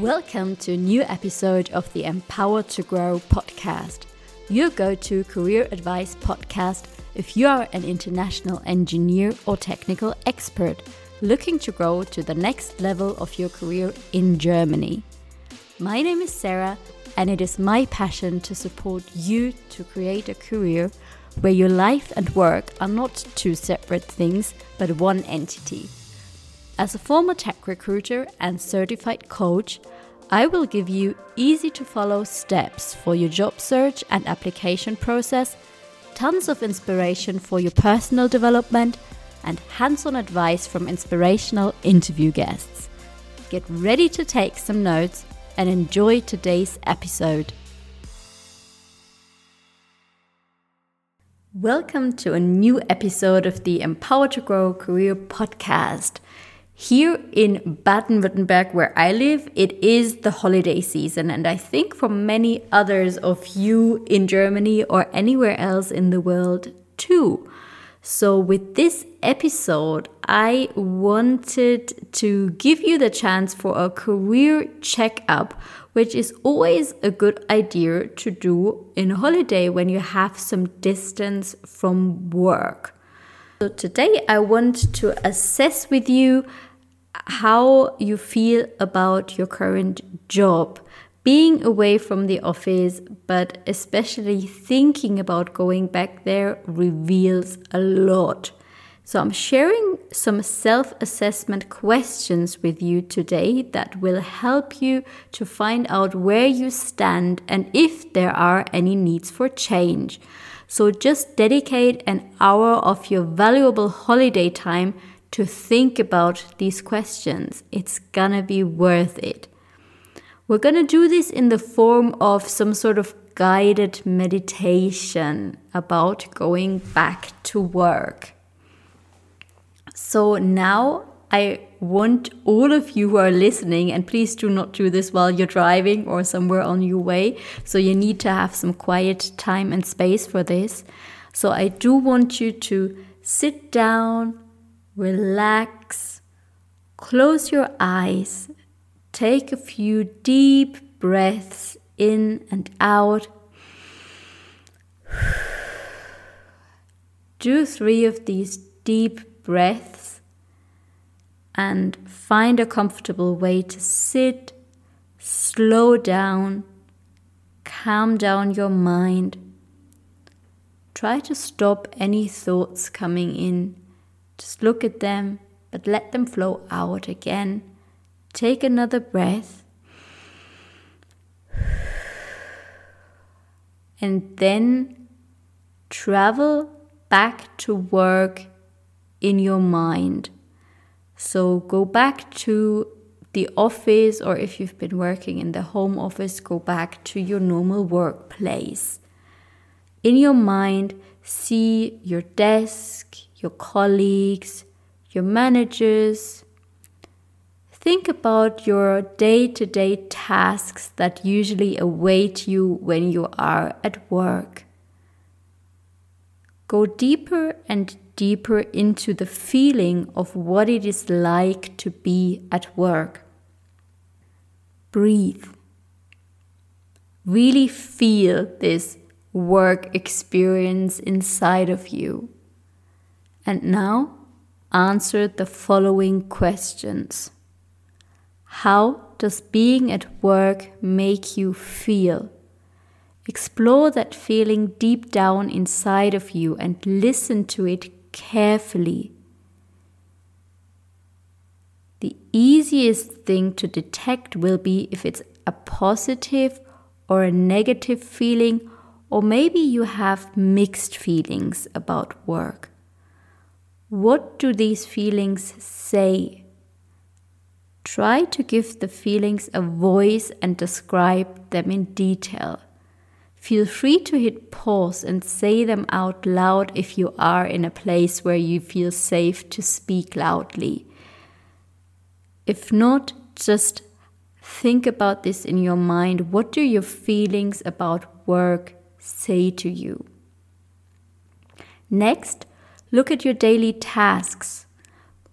Welcome to a new episode of the Empower to Grow podcast, your go to career advice podcast if you are an international engineer or technical expert looking to grow to the next level of your career in Germany. My name is Sarah, and it is my passion to support you to create a career where your life and work are not two separate things but one entity. As a former tech recruiter and certified coach, I will give you easy to follow steps for your job search and application process, tons of inspiration for your personal development, and hands on advice from inspirational interview guests. Get ready to take some notes and enjoy today's episode. Welcome to a new episode of the Empower to Grow Career podcast. Here in Baden Württemberg, where I live, it is the holiday season, and I think for many others of you in Germany or anywhere else in the world too. So, with this episode, I wanted to give you the chance for a career checkup, which is always a good idea to do in a holiday when you have some distance from work. So, today I want to assess with you how you feel about your current job being away from the office, but especially thinking about going back there reveals a lot. So, I'm sharing some self assessment questions with you today that will help you to find out where you stand and if there are any needs for change. So, just dedicate an hour of your valuable holiday time to think about these questions. It's gonna be worth it. We're to do this in the form of some sort of guided meditation about going back to work. So now I want all of you who are listening, and please do not do this while you're driving or somewhere on your way. So you need to have some quiet time and space for this. So I do want you to sit down, relax, close your eyes, Take a few deep breaths in and out. Do three of these deep breaths and find a comfortable way to sit, slow down, calm down your mind. Try to stop any thoughts coming in. Just look at them, but let them flow out again Take another breath. And then travel back to work in your mind. So go back to the office, or if you've been working in the home office, go back to your normal workplace. In your mind, see your desk, your colleagues, your managers, Think about your day to day tasks that usually await you when you are at work. Go deeper and deeper into the feeling of what it is like to be at work. Breathe. Really feel this work experience inside of you. And now answer the following questions. How does being at work make you feel? Explore that feeling deep down inside of you and listen to it carefully. The easiest thing to detect will be if it's a positive or a negative feeling, or maybe you have mixed feelings about work. What do these feelings say? Try to give the feelings a voice and describe them in detail. Feel free to hit pause and say them out loud if you are in a place where you feel safe to speak loudly. If not, just think about this in your mind. What do your feelings about work say to you? Next, look at your daily tasks.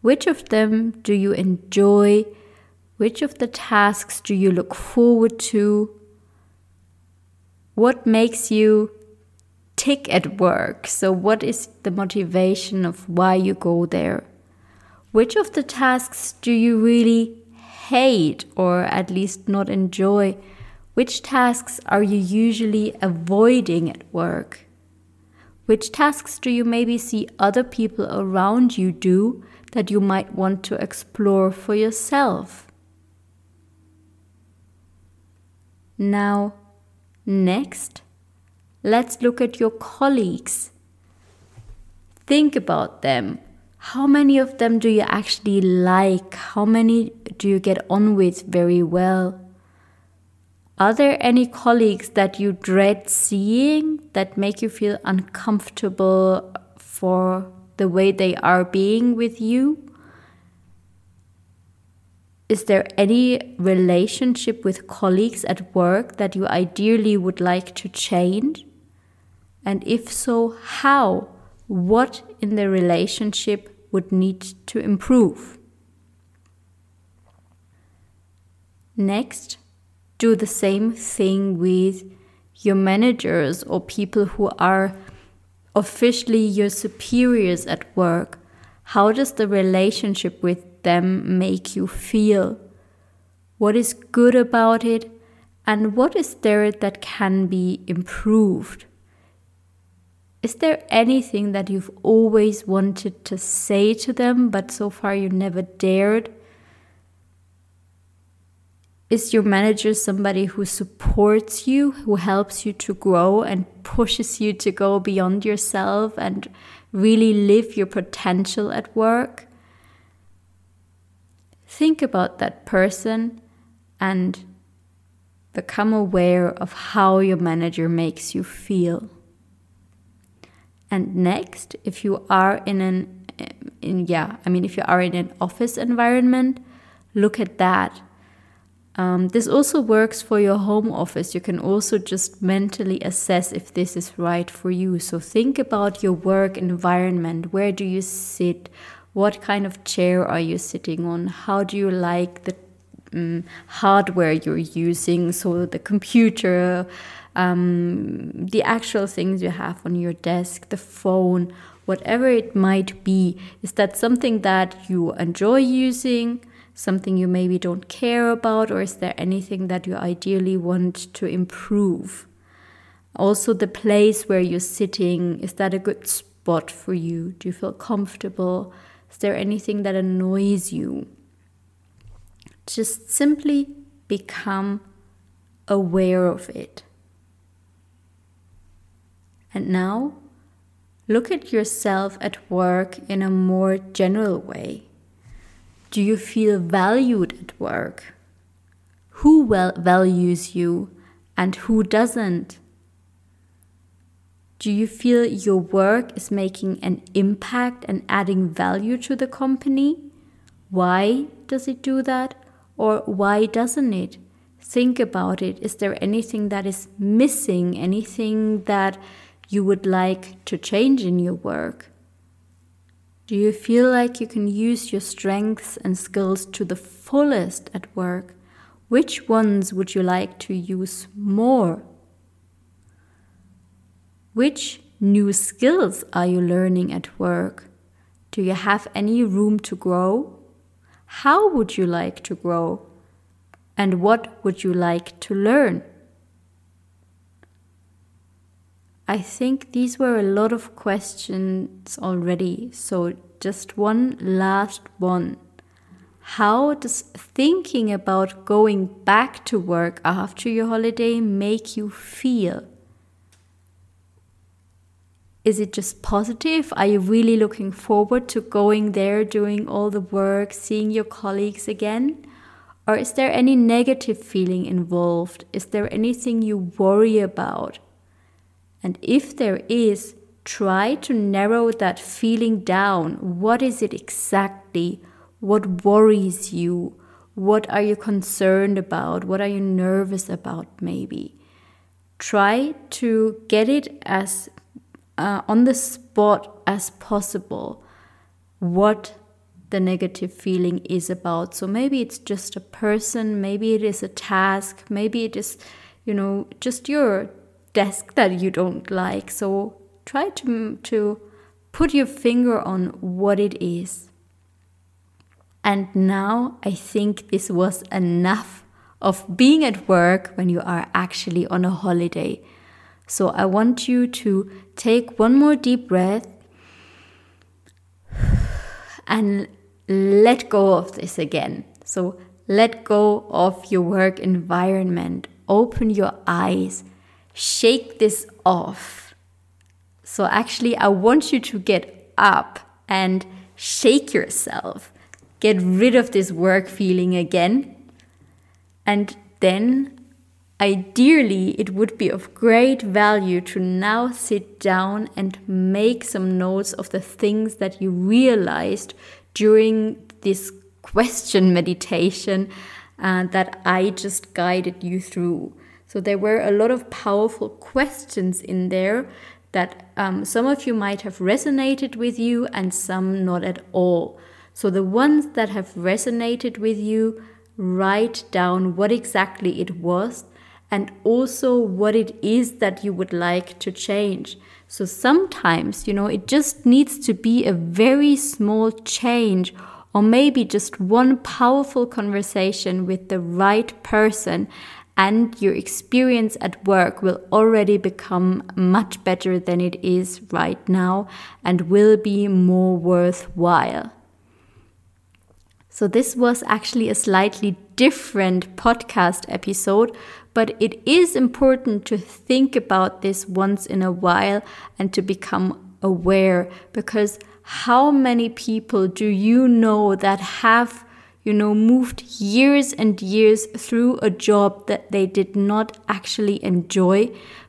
Which of them do you enjoy Which of the tasks do you look forward to? What makes you tick at work? So, what is the motivation of why you go there? Which of the tasks do you really hate or at least not enjoy? Which tasks are you usually avoiding at work? Which tasks do you maybe see other people around you do that you might want to explore for yourself? Now, next, let's look at your colleagues. Think about them. How many of them do you actually like? How many do you get on with very well? Are there any colleagues that you dread seeing that make you feel uncomfortable for the way they are being with you? Is there any relationship with colleagues at work that you ideally would like to change? And if so, how? What in the relationship would need to improve? Next, do the same thing with your managers or people who are officially your superiors at work. How does the relationship with them make you feel? What is good about it? And what is there that can be improved? Is there anything that you've always wanted to say to them, but so far you never dared? Is your manager somebody who supports you, who helps you to grow and pushes you to go beyond yourself and really live your potential at work? Think about that person and become aware of how your manager makes you feel. And next, if you are in an in yeah, I mean if you are in an office environment, look at that. Um, this also works for your home office. You can also just mentally assess if this is right for you. So think about your work environment. Where do you sit? What kind of chair are you sitting on? How do you like the um, hardware you're using? So the computer, um, the actual things you have on your desk, the phone, whatever it might be. Is that something that you enjoy using? Something you maybe don't care about? Or is there anything that you ideally want to improve? Also, the place where you're sitting, is that a good spot for you? Do you feel comfortable? Is there anything that annoys you? Just simply become aware of it. And now, look at yourself at work in a more general way. Do you feel valued at work? Who well values you and who doesn't? Do you feel your work is making an impact and adding value to the company? Why does it do that? Or why doesn't it? Think about it. Is there anything that is missing? Anything that you would like to change in your work? Do you feel like you can use your strengths and skills to the fullest at work? Which ones would you like to use more? Which new skills are you learning at work? Do you have any room to grow? How would you like to grow? And what would you like to learn? I think these were a lot of questions already, so just one last one. How does thinking about going back to work after your holiday make you feel? Is it just positive? Are you really looking forward to going there, doing all the work, seeing your colleagues again? Or is there any negative feeling involved? Is there anything you worry about? And if there is, try to narrow that feeling down. What is it exactly? What worries you? What are you concerned about? What are you nervous about, maybe? Try to get it as uh, on the spot as possible what the negative feeling is about. So maybe it's just a person, maybe it is a task, maybe it is, you know, just your desk that you don't like. So try to to put your finger on what it is. And now I think this was enough of being at work when you are actually on a holiday. So I want you to take one more deep breath and let go of this again. So let go of your work environment. Open your eyes. Shake this off. So actually, I want you to get up and shake yourself. Get rid of this work feeling again. And then Ideally, it would be of great value to now sit down and make some notes of the things that you realized during this question meditation uh, that I just guided you through. So, there were a lot of powerful questions in there that um, some of you might have resonated with you and some not at all. So, the ones that have resonated with you, write down what exactly it was and also what it is that you would like to change. So sometimes, you know, it just needs to be a very small change or maybe just one powerful conversation with the right person and your experience at work will already become much better than it is right now and will be more worthwhile. So, this was actually a slightly different podcast episode, but it is important to think about this once in a while and to become aware because how many people do you know that have you know moved years and years through a job that they did not actually enjoy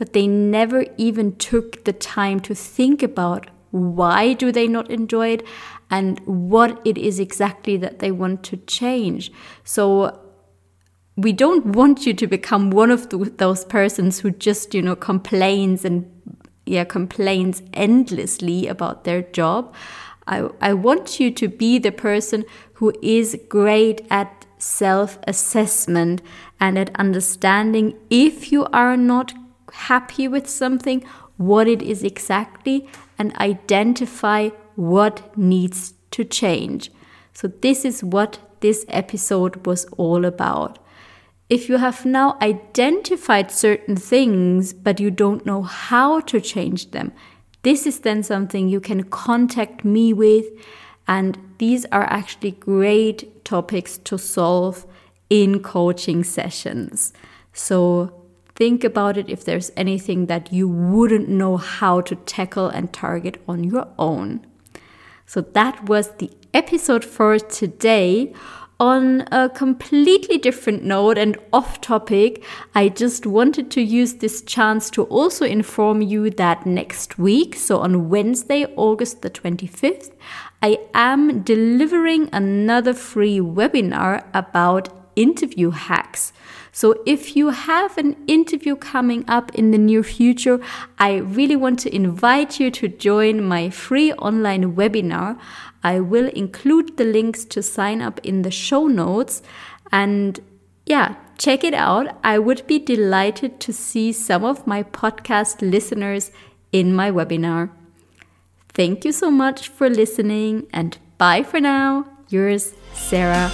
but they never even took the time to think about why do they not enjoy it and what it is exactly that they want to change. So we don't want you to become one of those persons who just you know complains and yeah complains endlessly about their job I, I want you to be the person who is great at self assessment and at understanding if you are not happy with something, what it is exactly, and identify what needs to change. So, this is what this episode was all about if you have now identified certain things but you don't know how to change them, this is then something you can contact me with. And these are actually great topics to solve in coaching sessions. So think about it if there's anything that you wouldn't know how to tackle and target on your own. So that was the episode for today on a completely different note and off topic, I just wanted to use this chance to also inform you that next week, so on Wednesday, August the 25th, I am delivering another free webinar about interview hacks. So, if you have an interview coming up in the near future, I really want to invite you to join my free online webinar. I will include the links to sign up in the show notes and yeah, check it out. I would be delighted to see some of my podcast listeners in my webinar. Thank you so much for listening and bye for now. Yours, Sarah.